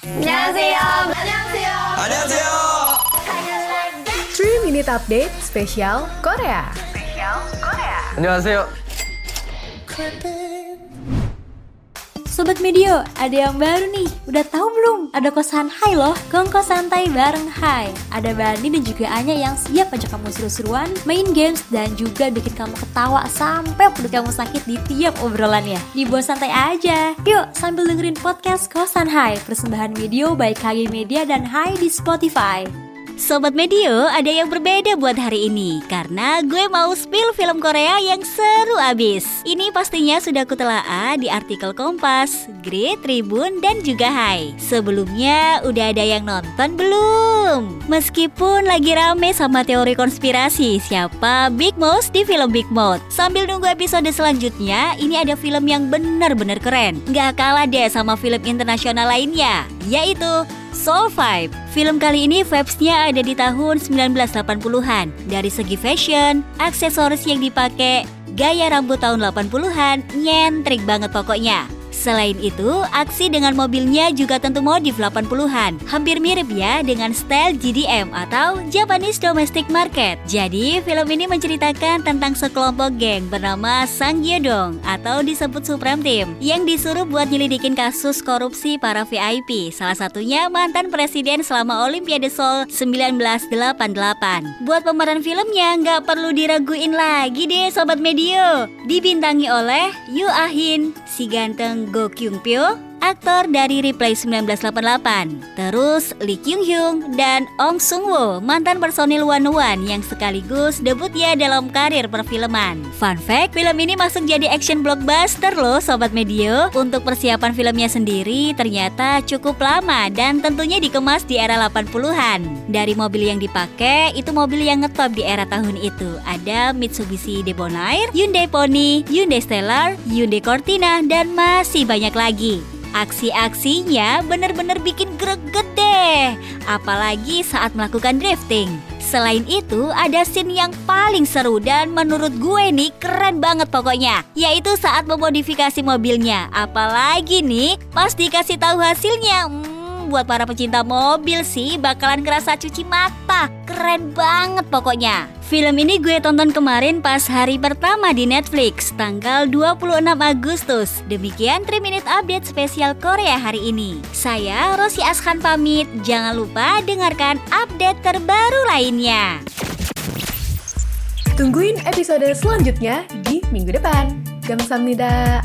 안녕하세요. 안녕하세요. 안녕하세요. 3 Minute Update spesial Korea. 안녕하세요. Sobat Medio, ada yang baru nih. Udah tahu belum? Ada kosan Hai loh, kongkos santai bareng Hai. Ada Bani dan juga Anya yang siap ajak kamu seru-seruan, main games, dan juga bikin kamu ketawa sampai perut kamu sakit di tiap obrolannya. Dibuat santai aja. Yuk, sambil dengerin podcast Kosan Hai, persembahan video baik KG Media dan Hai di Spotify. Sobat Medio, ada yang berbeda buat hari ini. Karena gue mau spill film Korea yang seru abis. Ini pastinya sudah kutelaah di artikel Kompas, Grid, Tribun, dan juga Hai. Sebelumnya udah ada yang nonton belum? Meskipun lagi rame sama teori konspirasi Siapa Big Mouse di film Big Mouth? Sambil nunggu episode selanjutnya Ini ada film yang bener-bener keren. Gak kalah deh sama film internasional lainnya Yaitu Soul 5 Film kali ini vibes-nya ada di tahun 1980-an Dari segi fashion, aksesoris yang dipakai, gaya rambut tahun 80-an Nyentrik banget pokoknya Selain itu, aksi dengan mobilnya juga tentu modif 80-an. Hampir mirip ya dengan style GDM atau Japanese Domestic Market. Jadi, film ini menceritakan tentang sekelompok geng bernama Sang Gyodong atau disebut Supreme Team yang disuruh buat nyelidikin kasus korupsi para VIP. Salah satunya mantan presiden selama Olimpiade Seoul 1988. Buat pemeran filmnya nggak perlu diraguin lagi deh Sobat Medio. Dibintangi oleh Yu Ah-hin, si ganteng Ngờ. Aktor dari Replay 1988. Terus Lee Kyung Hyung dan Ong Sung Woo, mantan personil One One yang sekaligus debut ya dalam karir perfilman. Fun fact, film ini masuk jadi action blockbuster loh Sobat Medio. Untuk persiapan filmnya sendiri ternyata cukup lama dan tentunya dikemas di era 80-an. Dari mobil yang dipakai, itu mobil yang ngetop di era tahun itu. Ada Mitsubishi Debonair, Hyundai Pony, Hyundai Stellar, Hyundai Cortina, dan masih banyak lagi. Aksi-aksinya bener-bener bikin greget deh Apalagi saat melakukan drifting. Selain itu ada scene yang paling seru dan menurut gue nih keren banget pokoknya Yaitu saat memodifikasi mobilnya. Apalagi nih pas dikasih tahu hasilnya Buat para pecinta mobil sih bakalan kerasa cuci mata Keren banget pokoknya Film ini gue tonton kemarin pas hari pertama di Netflix, tanggal 26 Agustus. Demikian 3 Minute Update spesial Korea hari ini. Saya Rosi Askan pamit, jangan lupa dengarkan update terbaru lainnya. Tungguin episode selanjutnya di minggu depan. Gamsamnida.